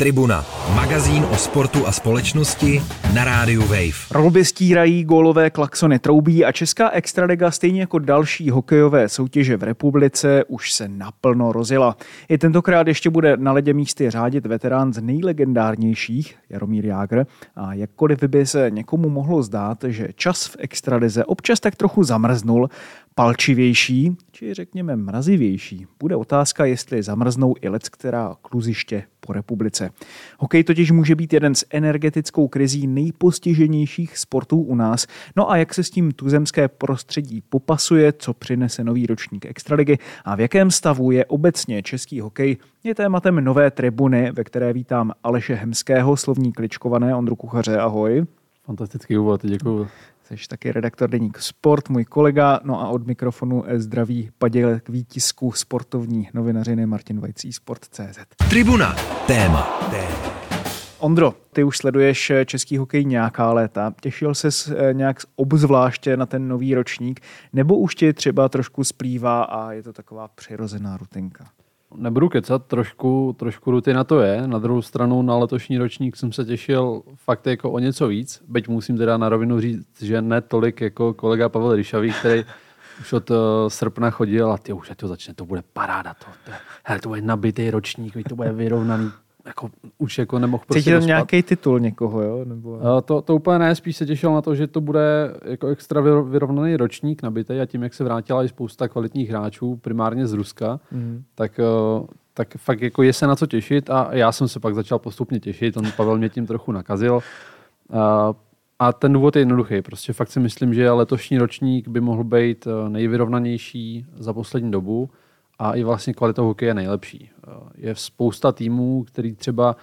Tribuna, magazín o sportu a společnosti na rádiu Wave. Rolby stírají, gólové klaxony troubí a Česká extraliga stejně jako další hokejové soutěže v republice už se naplno rozjela. I tentokrát ještě bude na ledě místy řádit veterán z nejlegendárnějších, Jaromír Jágr. A jakkoliv by se někomu mohlo zdát, že čas v extralize občas tak trochu zamrznul, palčivější, či řekněme mrazivější, bude otázka, jestli zamrznou i lec, která kluziště po republice. Hokej totiž může být jeden z energetickou krizí nejpostiženějších sportů u nás. No a jak se s tím tuzemské prostředí popasuje, co přinese nový ročník Extraligy a v jakém stavu je obecně český hokej, je tématem nové tribuny, ve které vítám Aleše Hemského, slovní kličkované Ondru Kuchaře. Ahoj. Fantastický úvod, děkuji. Jsi taky redaktor deník Sport, můj kolega, no a od mikrofonu zdraví padělek výtisku sportovní novinařiny Martin Vajcí Sport.cz. Tribuna. Téma. Téma. Ondro, ty už sleduješ český hokej nějaká léta. Těšil ses eh, nějak obzvláště na ten nový ročník, nebo už ti třeba trošku splývá a je to taková přirozená rutinka? Nebudu kecat, trošku, trošku rutina to je. Na druhou stranu na letošní ročník jsem se těšil fakt jako o něco víc, byť musím teda na rovinu říct, že ne tolik jako kolega Pavel Ryšavý, který už od uh, srpna chodil a ty už to začne, to bude paráda. To, to, hele, to bude nabitý ročník, to bude vyrovnaný jako, už jako nemohl prostě Cítil nějaký titul někoho, jo? Nebo... Uh, to, to úplně ne, spíš se těšil na to, že to bude jako extra vyrovnaný ročník nabitý a tím, jak se vrátila i spousta kvalitních hráčů, primárně z Ruska, mm. tak, uh, tak fakt jako je se na co těšit a já jsem se pak začal postupně těšit, on Pavel mě tím trochu nakazil. Uh, a ten důvod je jednoduchý. Prostě fakt si myslím, že letošní ročník by mohl být nejvyrovnanější za poslední dobu a i vlastně kvalitou hokeje je nejlepší. Eh, je spousta týmů, který třeba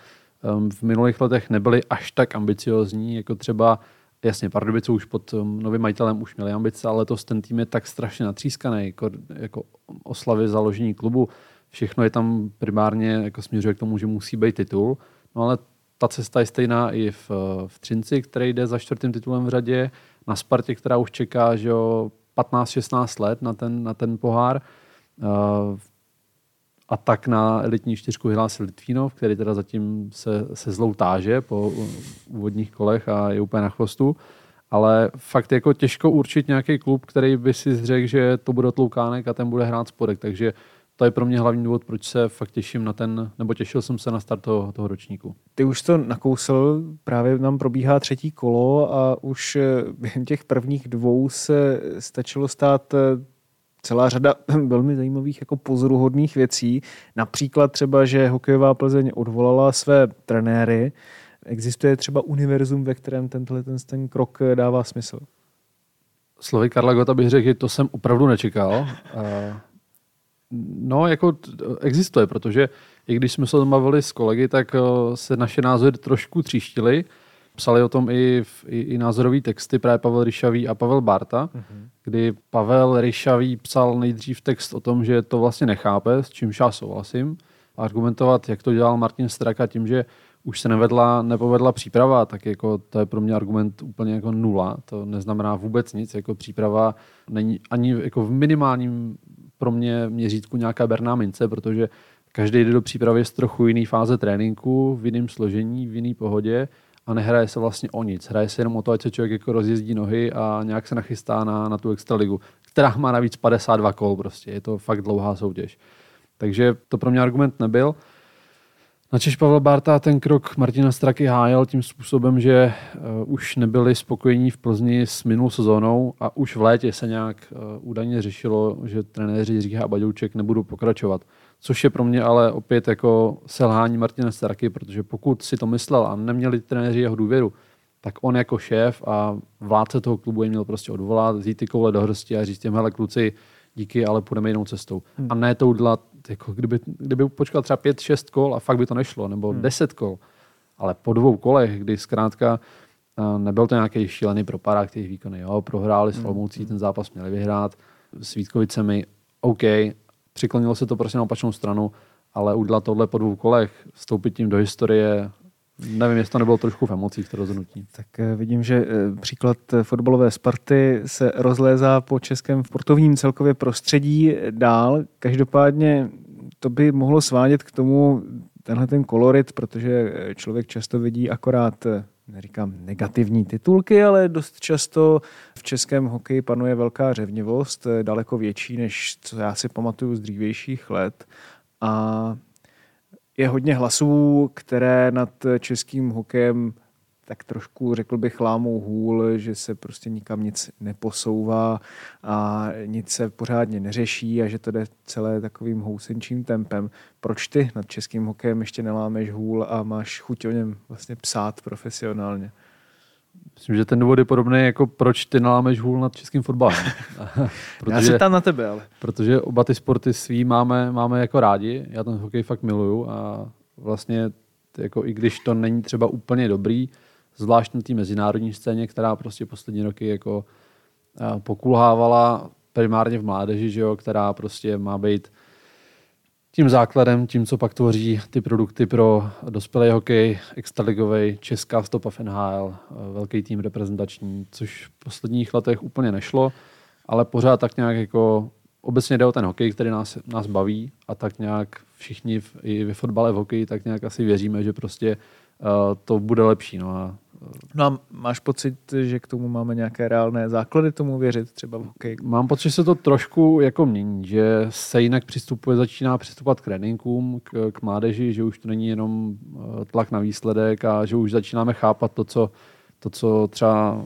ehm, v minulých letech nebyli až tak ambiciozní, jako třeba Jasně, Pardubice už pod ehm, novým majitelem už měli ambice, ale letos ten tým je tak strašně natřískaný, jako, jako oslavy založení klubu. Všechno je tam primárně jako směřuje k tomu, že musí být titul. No ale ta cesta je stejná i v, v Třinci, který jde za čtvrtým titulem v řadě, na Spartě, která už čeká že 15-16 let na ten, na ten pohár. Eh, a tak na elitní čtyřku vyhlásil Litvínov, který teda zatím se, se zlou táže po úvodních kolech a je úplně na chvostu. Ale fakt jako těžko určit nějaký klub, který by si řekl, že to bude tloukánek a ten bude hrát spodek. Takže to je pro mě hlavní důvod, proč se fakt těším na ten, nebo těšil jsem se na start toho, toho ročníku. Ty už to nakousl, právě nám probíhá třetí kolo a už eh, během těch prvních dvou se stačilo stát eh, celá řada velmi zajímavých jako pozoruhodných věcí. Například třeba, že hokejová Plzeň odvolala své trenéry. Existuje třeba univerzum, ve kterém tenhle ten, ten krok dává smysl? Slovy Karla Gota bych řekl, že to jsem opravdu nečekal. No, jako existuje, protože i když jsme se o tom bavili s kolegy, tak se naše názory trošku tříštily. Psali o tom i, v, i, i názorový texty právě Pavel Ryšavý a Pavel Barta, mm-hmm. kdy Pavel Ryšavý psal nejdřív text o tom, že to vlastně nechápe, s čím já souhlasím. Argumentovat, jak to dělal Martin Straka tím, že už se nevedla, nepovedla příprava, tak jako to je pro mě argument úplně jako nula. To neznamená vůbec nic. Jako příprava není ani jako v minimálním pro mě měřítku nějaká berná mince, protože každý jde do přípravy z trochu jiný fáze tréninku, v jiném složení, v jiný pohodě a nehraje se vlastně o nic. Hraje se jenom o to, ať se člověk jako rozjezdí nohy a nějak se nachystá na, na tu extraligu, která má navíc 52 kol prostě. Je to fakt dlouhá soutěž. Takže to pro mě argument nebyl. Načež Pavel Barta ten krok Martina Straky hájel tím způsobem, že uh, už nebyli spokojení v Plzni s minulou sezónou a už v létě se nějak uh, údajně řešilo, že trenéři Říha a Baďouček nebudou pokračovat což je pro mě ale opět jako selhání Martina Starky, protože pokud si to myslel a neměli trenéři jeho důvěru, tak on jako šéf a vládce toho klubu je měl prostě odvolat, vzít ty koule do hrsti a říct těm, hele kluci, díky, ale půjdeme jinou cestou. Hmm. A ne to udělat, jako kdyby, kdyby počkal třeba pět, šest kol a fakt by to nešlo, nebo hmm. deset kol. Ale po dvou kolech, kdy zkrátka nebyl to nějaký šílený propadák těch výkony. Jo, prohráli s hmm. Olomoucí, hmm. ten zápas měli vyhrát s Vítkovicemi, OK, přiklonilo se to prostě na opačnou stranu, ale udělat tohle po dvou kolech, vstoupit tím do historie, Nevím, jestli to nebylo trošku v emocích, to rozhodnutí. Tak eh, vidím, že eh, příklad fotbalové Sparty se rozlézá po českém sportovním celkově prostředí dál. Každopádně to by mohlo svádět k tomu, tenhle ten kolorit, protože člověk často vidí akorát neříkám negativní titulky, ale dost často v českém hokeji panuje velká řevnivost, daleko větší, než co já si pamatuju z dřívějších let. A je hodně hlasů, které nad českým hokejem tak trošku, řekl bych, lámou hůl, že se prostě nikam nic neposouvá a nic se pořádně neřeší a že to jde celé takovým housenčím tempem. Proč ty nad českým hokejem ještě nelámeš hůl a máš chuť o něm vlastně psát profesionálně? Myslím, že ten důvod je podobný, jako proč ty nalámeš hůl nad českým fotbalem. protože, Já se tam na tebe, ale. Protože oba ty sporty svý máme, máme jako rádi. Já ten hokej fakt miluju a vlastně jako i když to není třeba úplně dobrý, zvlášť na té mezinárodní scéně, která prostě poslední roky jako eh, pokulhávala primárně v mládeži, že jo, která prostě má být tím základem, tím, co pak tvoří ty produkty pro dospělý hokej, extraligový, česká stopa v NHL, eh, velký tým reprezentační, což v posledních letech úplně nešlo, ale pořád tak nějak jako obecně jde o ten hokej, který nás, nás baví a tak nějak všichni v, i ve fotbale, v hokeji tak nějak asi věříme, že prostě uh, to bude lepší. No a No a máš pocit, že k tomu máme nějaké reálné základy tomu věřit, třeba v hokeji? Mám pocit, že se to trošku jako mění, že se jinak přistupuje, začíná přistupovat k tréninkům, k, k mládeži, že už to není jenom eh, tlak na výsledek a že už začínáme chápat to, co, to, co třeba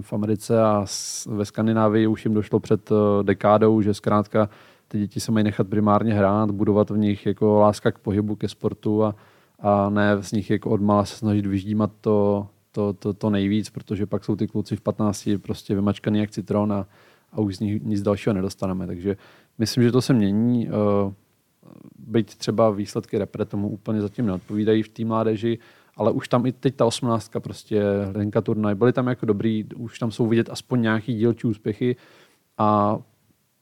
v Americe a ve Skandinávii už jim došlo před eh, dekádou, že zkrátka ty děti se mají nechat primárně hrát, budovat v nich jako láska k pohybu, ke sportu a, a ne z nich jako odmala se snažit vyždímat to, to, to, to nejvíc, protože pak jsou ty kluci v 15 prostě vymačkaný jak citron a, a už z nich nic dalšího nedostaneme. Takže myslím, že to se mění. Uh, byť třeba výsledky repre tomu úplně zatím neodpovídají v té mládeži, ale už tam i teď ta osmnáctka prostě, Hlenka turnaj, byly tam jako dobrý, už tam jsou vidět aspoň nějaký dílčí úspěchy a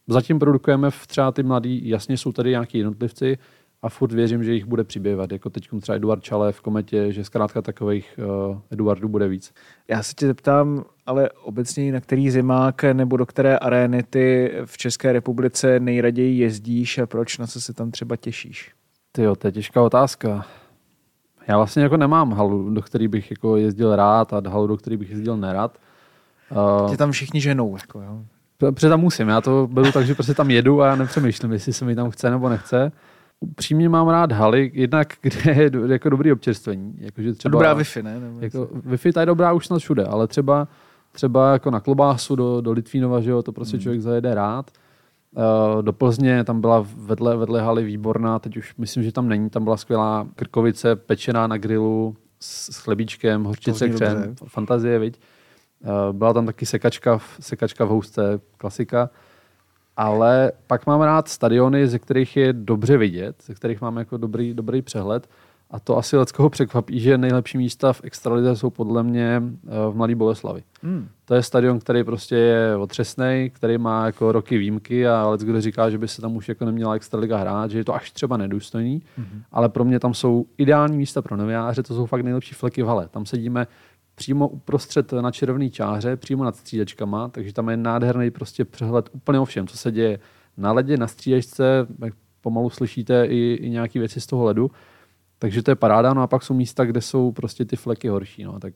zatím produkujeme v třeba ty mladý, jasně jsou tady nějaký jednotlivci, a furt věřím, že jich bude přibývat. Jako teď třeba Eduard Čale v kometě, že zkrátka takových uh, Eduardů bude víc. Já se tě zeptám, ale obecně na který zimák nebo do které arény ty v České republice nejraději jezdíš a proč, na co se tam třeba těšíš? Ty jo, to je těžká otázka. Já vlastně jako nemám halu, do který bych jako jezdil rád a halu, do který bych jezdil nerad. Uh, Tě tam všichni ženou, jako jo? Protože tam musím, já to beru tak, že prostě tam jedu a já nepřemýšlím, jestli se mi tam chce nebo nechce upřímně mám rád haly, jednak kde je jako dobrý občerstvení. Jako, že třeba, dobrá Wi-Fi, ne? Nebo jako, Wi-Fi ta je dobrá už snad všude, ale třeba, třeba jako na klobásu do, do Litvínova, že jo, to prostě hmm. člověk zajede rád. Uh, do Plzně, tam byla vedle, vedle haly výborná, teď už myslím, že tam není, tam byla skvělá krkovice pečená na grilu s, s chlebíčkem, hořčice, křem, fantazie, viď? Uh, byla tam taky sekačka, sekačka v housce, klasika ale pak mám rád stadiony, ze kterých je dobře vidět, ze kterých mám jako dobrý, dobrý přehled. A to asi leckoho překvapí, že nejlepší místa v extralize jsou podle mě eh, v Mladé Boleslavi. Hmm. To je stadion, který prostě je otřesný, který má jako roky výjimky a lec kdo říká, že by se tam už jako neměla extraliga hrát, že je to až třeba nedůstojný, hmm. ale pro mě tam jsou ideální místa pro novináře, to jsou fakt nejlepší fleky v hale. Tam sedíme přímo uprostřed na červené čáře, přímo nad střídačkama, takže tam je nádherný prostě přehled úplně o všem, co se děje na ledě, na střídačce, pomalu slyšíte i, i nějaké věci z toho ledu, takže to je paráda, no a pak jsou místa, kde jsou prostě ty fleky horší, no, tak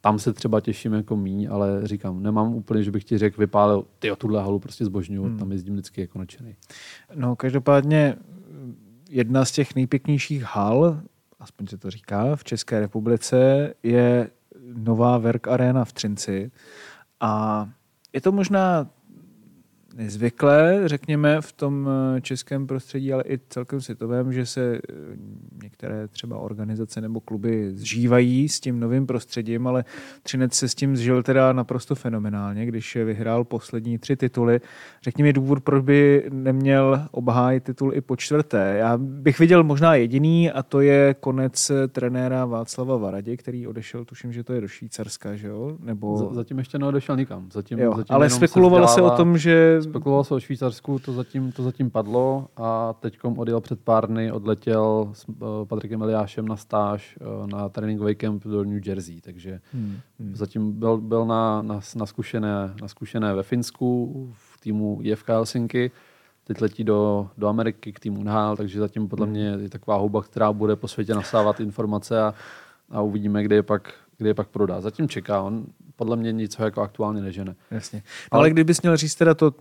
tam se třeba těším jako mí, ale říkám, nemám úplně, že bych ti řekl, vypálil, ty o tuhle halu prostě zbožňuju, hmm. tam jezdím vždycky jako nadšený. No, každopádně jedna z těch nejpěknějších hal, aspoň se to říká, v České republice je nová Verk Arena v Třinci. A je to možná nezvyklé, řekněme, v tom eh, českém prostředí, ale i celkem světovém, že se eh, některé třeba organizace nebo kluby zžívají s tím novým prostředím, ale Třinec se s tím zžil teda naprosto fenomenálně, když vyhrál poslední tři tituly. Řekni mi důvod, proč by neměl obhájit titul i po čtvrté. Já bych viděl možná jediný a to je konec trenéra Václava Varadě, který odešel, tuším, že to je do Švýcarska, že jo? Nebo... Zatím ještě neodešel nikam. Zatím, jo, zatím ale spekulovalo se, se o tom, že Spekuloval se o Švýcarsku, to zatím, to zatím padlo a teď odjel před pár dny, odletěl s uh, Patrikem Eliášem na stáž uh, na tréninkový kemp do New Jersey, takže hmm. Hmm. zatím byl, byl na, na, na, zkušené, na zkušené ve Finsku v týmu IFK Helsinki teď letí do, do Ameriky k týmu NHL, takže zatím podle mě je taková houba, která bude po světě nasávat informace a, a uvidíme, kde je pak, kde je pak prodá. Zatím čeká, on podle mě nic jako aktuálně nežene. Jasně. No, ale, ale kdybys měl říct teda to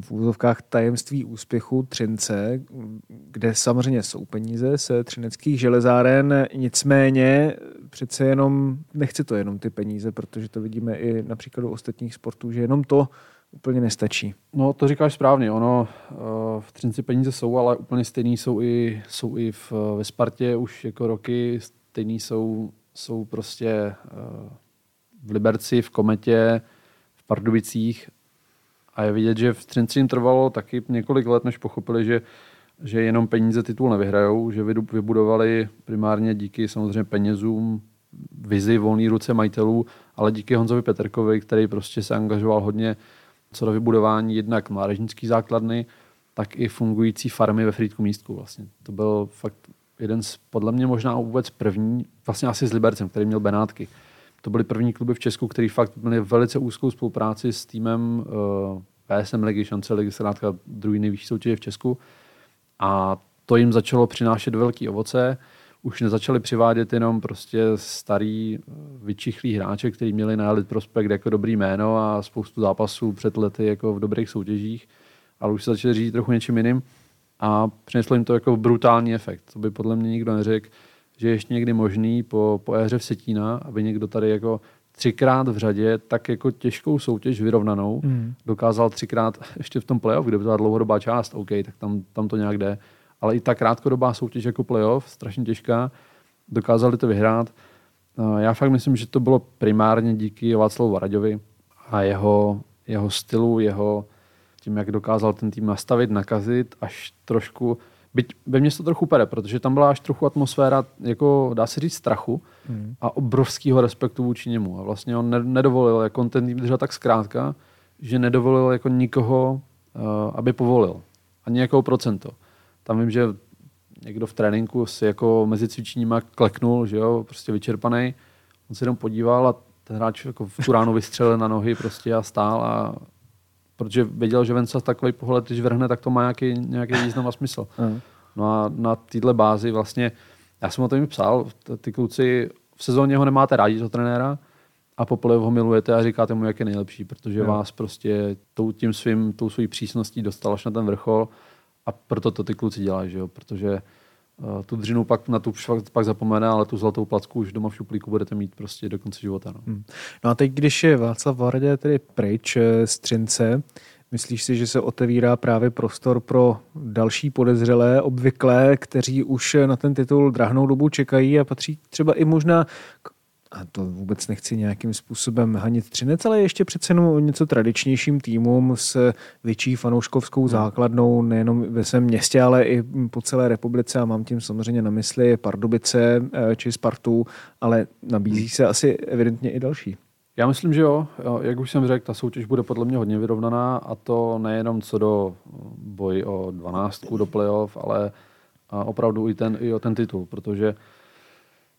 v úzovkách tajemství úspěchu Třince, kde samozřejmě jsou peníze se třineckých železáren, nicméně přece jenom, nechci to jenom ty peníze, protože to vidíme i například u ostatních sportů, že jenom to úplně nestačí. No, to říkáš správně. Ono eh, v Třinci peníze jsou, ale úplně stejný jsou i, jsou i v, ve Spartě už jako roky. Stejný jsou, jsou prostě eh, v Liberci, v Kometě, v Pardubicích. A je vidět, že v Třinci jim trvalo taky několik let, než pochopili, že, že jenom peníze titul nevyhrajou, že vybudovali primárně díky samozřejmě penězům, vizi volné ruce majitelů, ale díky Honzovi Peterkovi, který prostě se angažoval hodně co do vybudování jednak mládežnický základny, tak i fungující farmy ve Frýdku místku. Vlastně. To byl fakt jeden z, podle mě možná vůbec první, vlastně asi s Libercem, který měl Benátky. To byly první kluby v Česku, který fakt měli velice úzkou spolupráci s týmem uh, PSM ligy, šance ligy, zkrátka druhý nejvyšší soutěže v Česku. A to jim začalo přinášet velký ovoce. Už nezačali přivádět jenom prostě starý eh, vyčichlý hráče, který měli na Elite Prospekt jako dobrý jméno a spoustu zápasů před lety jako v dobrých soutěžích, ale už se začali řídit trochu něčím jiným a přineslo jim to jako brutální efekt. To by podle mě nikdo neřekl, že je ještě někdy možný po, po éře v Setína, aby někdo tady jako třikrát v řadě tak jako těžkou soutěž vyrovnanou mm. dokázal třikrát ještě v tom playoff, kde byla dlouhodobá část, OK, tak tam, tam to nějak jde, ale i ta krátkodobá soutěž jako playoff, strašně těžká, dokázali to vyhrát. Já fakt myslím, že to bylo primárně díky Václavu Varaďovi a jeho, jeho stylu, jeho tím, jak dokázal ten tým nastavit, nakazit, až trošku Byť ve mně to trochu pere, protože tam byla až trochu atmosféra, jako dá se říct, strachu hmm. a obrovského respektu vůči němu. A vlastně on nedovolil, jako on ten tým držel tak zkrátka, že nedovolil jako nikoho, uh, aby povolil. Ani nějakou procento. Tam vím, že někdo v tréninku si jako mezi cvičeníma kleknul, že jo, prostě vyčerpaný. On se jenom podíval a ten hráč jako v tu ránu vystřelil na nohy prostě a stál a protože věděl, že Venca takový pohled, když vrhne, tak to má nějaký, nějaký význam a smysl. Mm. No a na této bázi vlastně, já jsem o tom psal, ty kluci v sezóně ho nemáte rádi, toho trenéra, a po ho milujete a říkáte mu, jak je nejlepší, protože jo. vás prostě tou, tím svým, tou svojí přísností dostal až na ten vrchol a proto to ty kluci dělají, že jo? protože tu dřinu pak na tu pak zapomene, ale tu zlatou placku už doma v šuplíku budete mít prostě do konce života. No, hmm. no a teď, když je Václav Vardě tedy pryč eh, z Třince, Myslíš si, že se otevírá právě prostor pro další podezřelé, obvyklé, kteří už na ten titul drahnou dobu čekají a patří třeba i možná k a to vůbec nechci nějakým způsobem hanit Třinec, ale ještě přece jenom něco tradičnějším týmům s větší fanouškovskou hmm. základnou nejenom ve svém městě, ale i po celé republice a mám tím samozřejmě na mysli Pardubice eh, či Spartu, ale nabízí se asi evidentně i další. Já myslím, že jo. Jak už jsem řekl, ta soutěž bude podle mě hodně vyrovnaná a to nejenom co do boji o 12 do playoff, ale opravdu i, ten, i o ten titul, protože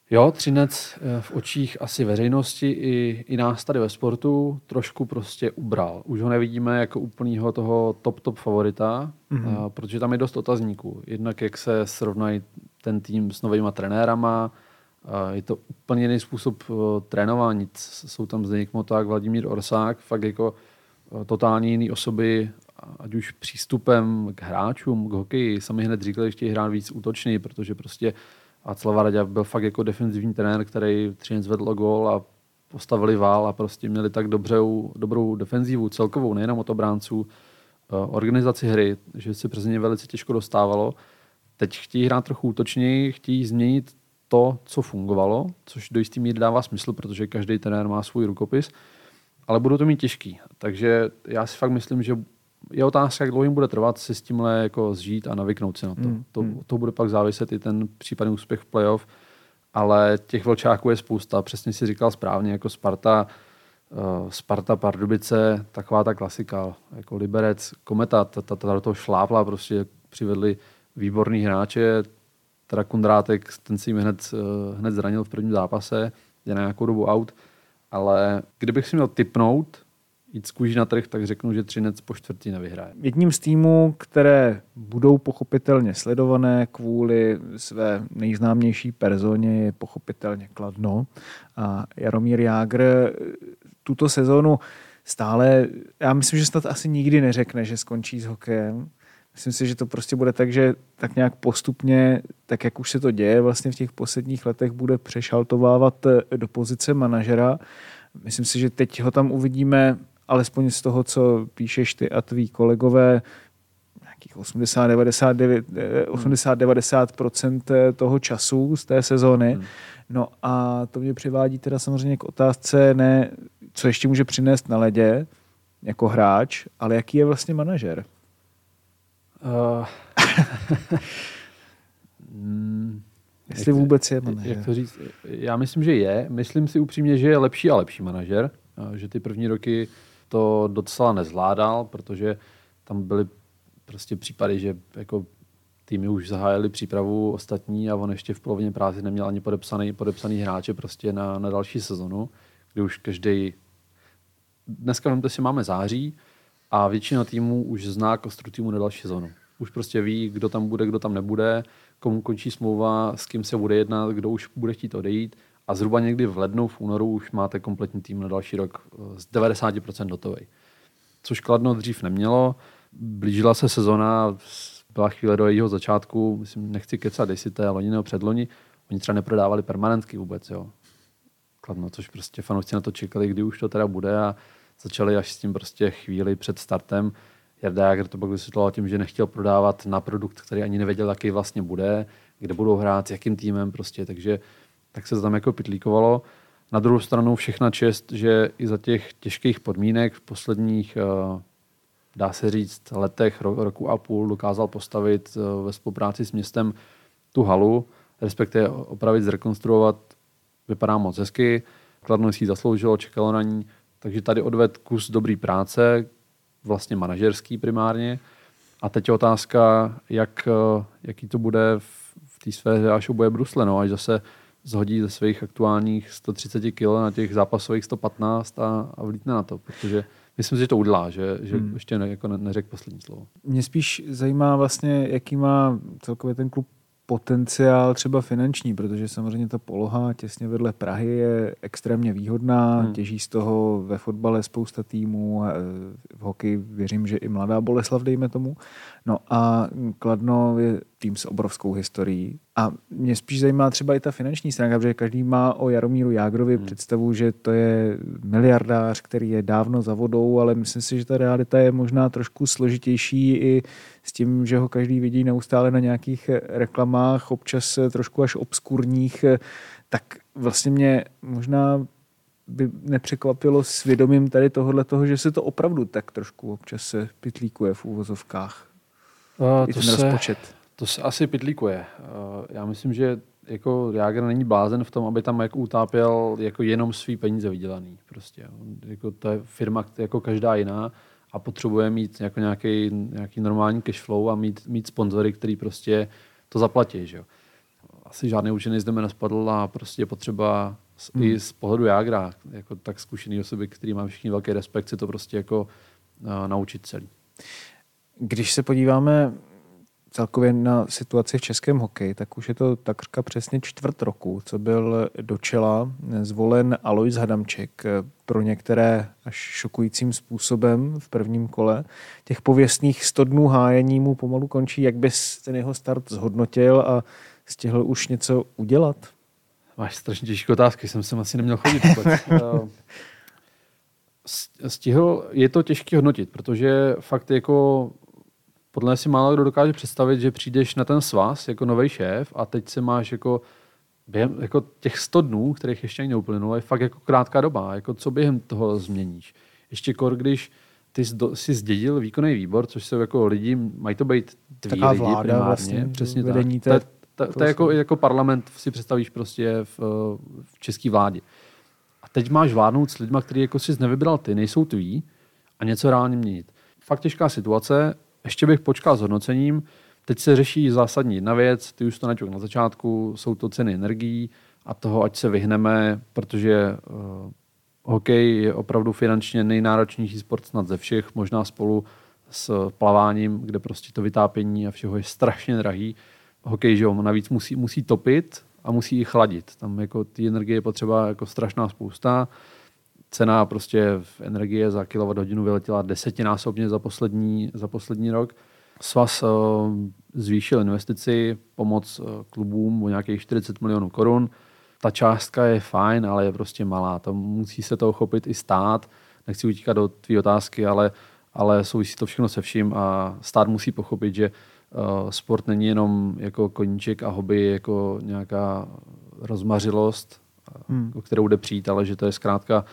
jo, Třinec eh, v očích asi veřejnosti i, i nás tady ve sportu trošku prostě ubral. Už ho nevidíme jako úplného toho top, top favorita, mm-hmm. protože tam je dost otazníků. Jednak jak se srovnají ten tým s novými trenérama, je to úplně jiný způsob trénování. Jsou tam Zdeněk Moták, Vladimír Orsák, fakt jako totálně jiný osoby, ať už přístupem k hráčům, k hokeji. Sami hned říkali, že chtějí hrát víc útočný, protože prostě Václav Radě byl fakt jako defenzivní trenér, který Třinec vedl gol a postavili vál a prostě měli tak dobrou, dobrou defenzivu celkovou, nejenom od obránců, uh, organizaci hry, že se přes ně velice těžko dostávalo. Teď chtějí hrát trochu útočněji, chtějí změnit to, co fungovalo, což do jistý míry dává smysl, protože každý trenér má svůj rukopis, ale budou to mít těžký. Takže já si fakt myslím, že je otázka, jak dlouho jim bude trvat si s tímhle jako zžít a navyknout se na to. Mm, to, mm. to bude pak záviset i ten případný úspěch v playoff, ale těch vlčáků je spousta. Přesně si říkal správně, jako Sparta, uh, Sparta Pardubice, taková ta klasika, jako Liberec, Kometa, ta, ta, ta do toho šlápla, prostě přivedli výborný hráče, teda Kundrátek, ten si jim hned, eh, hned zranil v prvním zápase, je na nějakou dobu out, ale kdybych si měl typnout, jít z kůží na trh, tak řeknu, že Třinec po čtvrtý nevyhraje. Jedním z týmů, které budou pochopitelně sledované kvůli své nejznámější personě, je pochopitelně Kladno. A Jaromír Jágr tuto sezónu stále, já myslím, že snad asi nikdy neřekne, že skončí s hokejem. Myslím si, že to prostě bude tak, že tak nějak postupně, tak jak už se to děje vlastně v těch posledních letech, bude přešaltovávat do pozice manažera. Myslím si, že teď ho tam uvidíme alespoň z toho, co píšeš ty a tví kolegové, nějakých 80-90% eh, toho času z té sezóny. Hmm. No a to mě přivádí teda samozřejmě k otázce ne, co ještě může přinést na ledě jako hráč, ale jaký je vlastně manažer? Uh, Jestli jak, vůbec je manažer. Jak to říct? Já myslím, že je. Myslím si upřímně, že je lepší a lepší manažer. Že ty první roky to docela nezvládal, protože tam byly prostě případy, že jako týmy už zahájili přípravu ostatní a on ještě v polovině práce neměl ani podepsaný, podepsaný hráče prostě na, na další sezonu, kdy už každý dneska vemte si, máme září a většina týmů už zná kostru týmu na další sezonu. Už prostě ví, kdo tam bude, kdo tam nebude, komu končí smlouva, s kým se bude jednat, kdo už bude chtít odejít a zhruba někdy v lednu, v únoru už máte kompletní tým na další rok eh, z 90% hotový. Což Kladno dřív nemělo. Blížila se sezona, byla chvíle do jejího začátku, myslím, nechci kecat, jestli to je loni nebo předloni, oni třeba neprodávali permanentky vůbec, jo. Kladno, což prostě fanoušci na to čekali, kdy už to teda bude a začali až s tím prostě chvíli před startem. Jarda Jager to pak vysvětloval tím, že nechtěl prodávat na produkt, který ani nevěděl, jaký vlastně bude, kde budou hrát, s jakým týmem prostě, takže tak se tam jako pitlíkovalo. Na druhou stranu všechna čest, že i za těch těžkých podmínek v posledních, eh, dá se říct, letech, roku a půl dokázal postavit eh, ve spolupráci s městem tu halu, respektive opravit, zrekonstruovat. Vypadá moc hezky, Kladno si zasloužilo, čekalo na ní, takže tady odved kus dobrý práce, vlastně manažerský primárně. A teď je otázka, jak, eh, jaký to bude v, v té sféře, až oboje brusle, no, až zase zhodí ze svých aktuálních 130 kg na těch zápasových 115 a, a vlítne na to, protože myslím si, že to udělá, že, že hmm. ještě ne, jako ne, neřekl poslední slovo. Mě spíš zajímá vlastně, jaký má celkově ten klub potenciál třeba finanční, protože samozřejmě ta poloha těsně vedle Prahy je extrémně výhodná, hmm. těží z toho ve fotbale spousta týmů, v hokeji věřím, že i mladá Boleslav, dejme tomu. No a Kladno je tým s obrovskou historií. A mě spíš zajímá třeba i ta finanční stránka, protože každý má o Jaromíru Jágrovi hmm. představu, že to je miliardář, který je dávno za vodou, ale myslím si, že ta realita je možná trošku složitější i s tím, že ho každý vidí neustále na nějakých reklamách, občas trošku až obskurních, tak vlastně mě možná by nepřekvapilo svědomím tady tohohle toho, že se to opravdu tak trošku občas se pitlíkuje v úvozovkách. A, to, se, rozpočet. To se asi pitlíkuje. Já myslím, že jako Jager není blázen v tom, aby tam jako utápěl jako jenom svý peníze vydělaný. Prostě. Jako to je firma jako každá jiná a potřebuje mít jako nějaký, nějaký normální cash flow a mít, mít sponzory, který prostě to zaplatí. Že jo. Asi žádný učený zde nespadl a prostě je potřeba hmm. i z pohledu Jágra, jako tak zkušený osoby, který má všichni velký respekt, si to prostě jako uh, naučit celý. Když se podíváme celkově na situaci v českém hokeji, tak už je to takřka přesně čtvrt roku, co byl do čela zvolen Alois Hadamček pro některé až šokujícím způsobem v prvním kole. Těch pověstných 100 dnů hájení mu pomalu končí. Jak bys ten jeho start zhodnotil a stihl už něco udělat? Máš strašně těžké otázky, jsem sem asi neměl chodit. stihl, je to těžké hodnotit, protože fakt jako podle mě si málo kdo dokáže představit, že přijdeš na ten svaz jako nový šéf a teď se máš jako během jako těch 100 dnů, kterých ještě ani neuplynulo, je fakt jako krátká doba. Jako co během toho změníš? Ještě kor, když ty jsi zdědil výkonný výbor, což jsou jako lidi, mají to být tví lidi vláda primárně, vlastně, přesně tak. To, to, to, je jako, jako parlament, si představíš prostě v, v české vládě. A teď máš vládnout s lidmi, který jako si nevybral ty, nejsou tví a něco reálně měnit. Fakt těžká situace, ještě bych počkal s hodnocením. Teď se řeší zásadní jedna věc, ty už to naťuk na začátku, jsou to ceny energií a toho, ať se vyhneme, protože uh, hokej je opravdu finančně nejnáročnější sport snad ze všech, možná spolu s plaváním, kde prostě to vytápění a všeho je strašně drahý. Hokej, že jo, navíc musí, musí topit a musí i chladit. Tam jako ty energie je potřeba jako strašná spousta. Cena prostě v energie za kWh vyletěla desetinásobně za poslední, za poslední rok. Svaz uh, zvýšil investici, pomoc uh, klubům o nějakých 40 milionů korun. Ta částka je fajn, ale je prostě malá. To musí se to uchopit i stát. Nechci utíkat do tvý otázky, ale, ale souvisí to všechno se vším a stát musí pochopit, že uh, sport není jenom jako koníček a hobby, jako nějaká rozmařilost, hmm. o kterou jde přijít, ale že to je zkrátka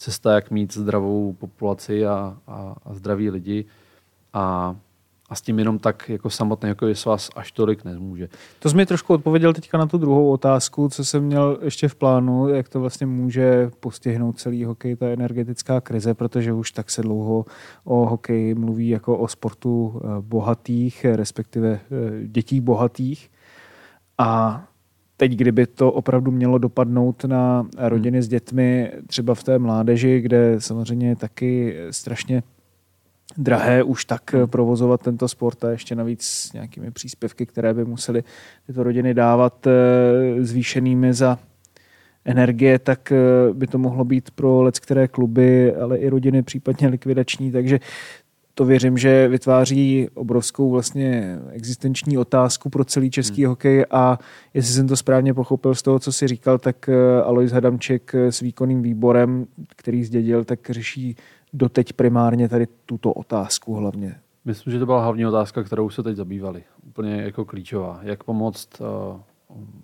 cesta, jak mít zdravou populaci a, a, a zdraví lidi. A a s tím jenom tak jako samotný jako je svaz až tolik nezmůže. To jsi mi trošku odpověděl teďka na tu druhou otázku, co jsem měl ještě v plánu, jak to vlastně může postihnout celý hokej, ta energetická krize, protože už tak se dlouho o hokeji mluví jako o sportu eh, bohatých, respektive eh, dětí bohatých. A teď, kdyby to opravdu mělo dopadnout na rodiny hmm. s dětmi, třeba v té mládeži, kde samozřejmě taky strašně drahé už tak eh, provozovat tento sport a ještě navíc s nějakými příspěvky, které by museli tyto rodiny dávat eh, zvýšenými za energie, tak eh, by to mohlo být pro let které kluby, ale i rodiny případně likvidační, takže to věřím, že vytváří obrovskou vlastně existenční otázku pro celý český hmm. hokej a jestli jsem to správně pochopil z toho, co si říkal, tak Alois Hadamček s výkonným výborem, který zdědil, tak řeší doteď primárně tady tuto otázku hlavně? Myslím, že to byla hlavní otázka, kterou se teď zabývali. Úplně jako klíčová. Jak pomoct uh,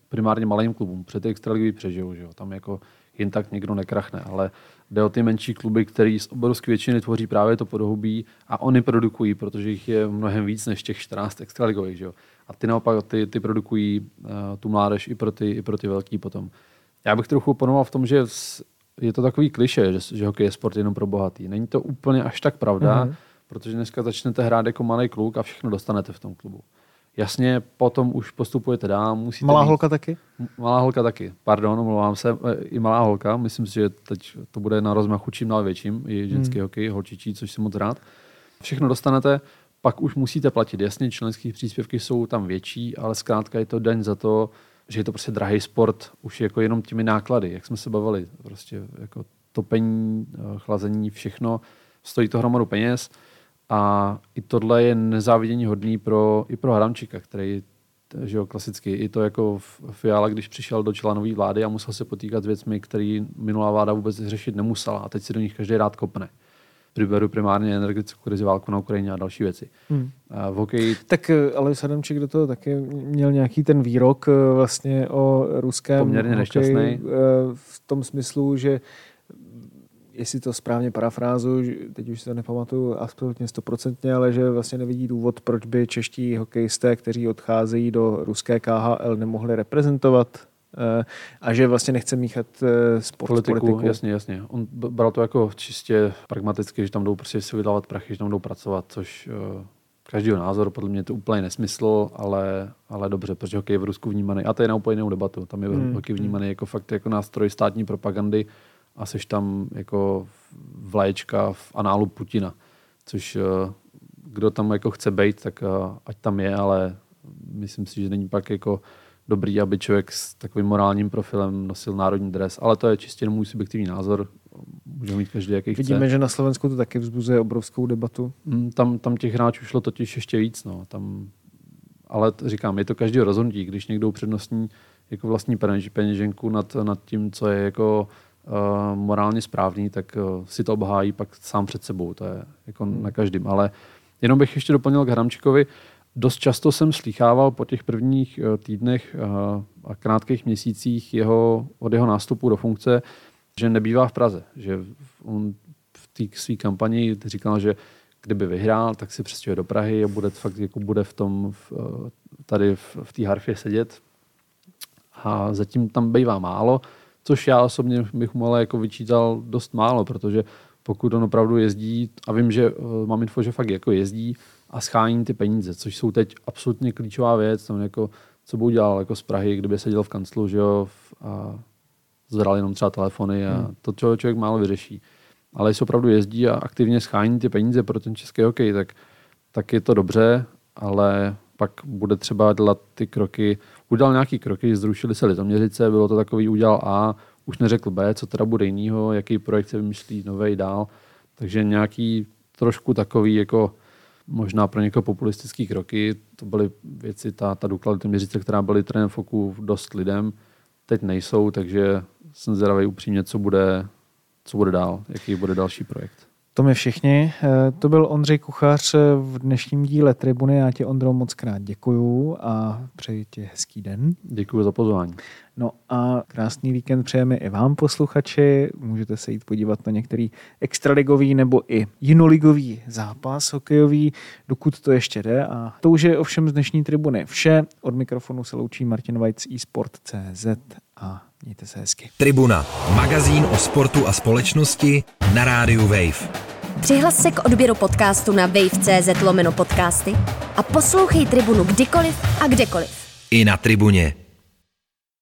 primárně malým klubům. Před ty extraligový přežijou, že jo? Tam jako jen tak někdo nekrachne, ale jde o ty menší kluby, který z obrovské většiny tvoří právě to podhoubí a oni produkují, protože jich je mnohem víc než těch 14 extraligových. Že jo? A ty naopak ty, ty produkují uh, tu mládež i pro ty, i pro ty velký potom. Já bych trochu oponoval v tom, že je to takový kliše, že, že hokej je sport jenom pro bohatý. Není to úplně až tak pravda, mm-hmm. protože dneska začnete hrát jako malý kluk a všechno dostanete v tom klubu. Jasně, potom už postupujete dál. Musíte malá být... holka taky? Malá holka taky, pardon, omlouvám se. E, I malá holka, myslím si, že teď to bude na rozmachu čím dál větším, i ženský hmm. hokej, holčičí, což jsem moc rád. Všechno dostanete, pak už musíte platit. Jasně, členské příspěvky jsou tam větší, ale zkrátka je to daň za to, že je to prostě drahý sport, už jako jenom těmi náklady, jak jsme se bavili, prostě jako topení, eh, chlazení, všechno, stojí to hromadu peněz a i tohle je nezávidění hodný pro, i pro Haramčika, který že jo, klasicky, i to jako Fiala, když přišel do čela nové vlády a musel se potýkat s věcmi, které minulá vláda vůbec řešit nemusela a teď si do nich každý rád kopne vyberu primárně energetickou krizi, válku na Ukrajině a další věci. Hmm. A v hokeji... Tak eh, ale Sadamček do toho taky měl nějaký ten výrok eh, vlastně o ruském Poměrně nešťastný. Eh, v tom smyslu, že jestli to správně parafrázu, teď už se to nepamatuju absolutně stoprocentně, ale že vlastně nevidí důvod, proč by čeští hokejisté, kteří odcházejí do ruské KHL, nemohli reprezentovat Eh, a že vlastně nechce míchat eh, sport politiku, politiku. Jasně, jasně. On bral to jako čistě pragmaticky, že tam jdou prostě si vydávat prachy, že tam jdou pracovat, což eh, každého názoru, podle mě je to úplně nesmysl, ale, ale dobře, protože hokej je v Rusku vnímaný. A to je na úplně jinou debatu. Tam je hmm. hokej vnímaný jako fakt jako nástroj státní propagandy a seš tam jako vlaječka v análu Putina. Což kdo tam jako chce být, tak ať tam je, ale myslím si, že není pak jako dobrý, aby člověk s takovým morálním profilem nosil národní dres, ale to je čistě jenom můj subjektivní názor. Může mít každý, jaký Vidíme, chce. že na Slovensku to taky vzbuzuje obrovskou debatu. Mm, tam, tam těch hráčů šlo totiž ještě víc. No. Tam, ale t- říkám, je to každý rozhodnutí. Když někdo upřednostní jako vlastní peněženku nad, nad tím, co je jako morálně správný, tak uh, si to obhájí pak sám před sebou. To je jako hmm. na každém. Ale jenom bych ještě doplnil k Hramčikovi. Uh, Dost často jsem slychával po těch prvních eh, týdnech eh, a krátkých měsících jeho, od jeho nástupu do funkce, že nebývá v Praze. Že on v té své kampani říkal, že kdyby vyhrál, tak si přestěhuje do Prahy a bude fakt jako bude v tom, v, eh, tady v, v té harfě sedět. A zatím tam bývá málo, což já osobně bych mu ale jako vyčítal dost málo, protože pokud on opravdu jezdí, a vím, že mám info, že fakt jako jezdí, a schání ty peníze, což jsou teď absolutně klíčová věc. Tam jako, co by udělal jako z Prahy, kdyby seděl v kanclu, že jo, a zvedal jenom třeba telefony a hmm. to člověk, člověk málo vyřeší. Ale jestli opravdu jezdí a aktivně schání ty peníze pro ten český hokej, tak, tak je to dobře, ale pak bude třeba dělat ty kroky. Udělal nějaký kroky, zrušili se Litoměřice, bylo to takový udělal A, už neřekl B, co teda bude jinýho, jaký projekt se vymyslí nový dál. Takže nějaký trošku takový jako možná pro někoho populistický kroky. To byly věci, ta, ta Dukla Litoměřice, která byly trenem foku dost lidem, teď nejsou, takže jsem zvědavý upřímně, co bude, co bude dál, jaký bude další projekt. To my všichni. Eh, to byl Ondřej Kuchař v dnešním díle Tribuny. Já tě, Ondro, moc krát děkuju a přeji ti hezký den. Děkuji za pozvání. No a krásný víkend přejeme i vám, posluchači. Můžete se jít podívat na některý extraligový nebo i jinoligový zápas hokejový, dokud to ještě jde. A to už je ovšem z dnešní tribuny vše. Od mikrofonu se loučí Martin Vajc eSport.cz a mějte se hezky. Tribuna, magazín o sportu a společnosti na rádiu Wave. Přihlas se k odběru podcastu na wave.cz lomeno podcasty a poslouchej Tribunu kdykoliv a kdekoliv. I na Tribuně.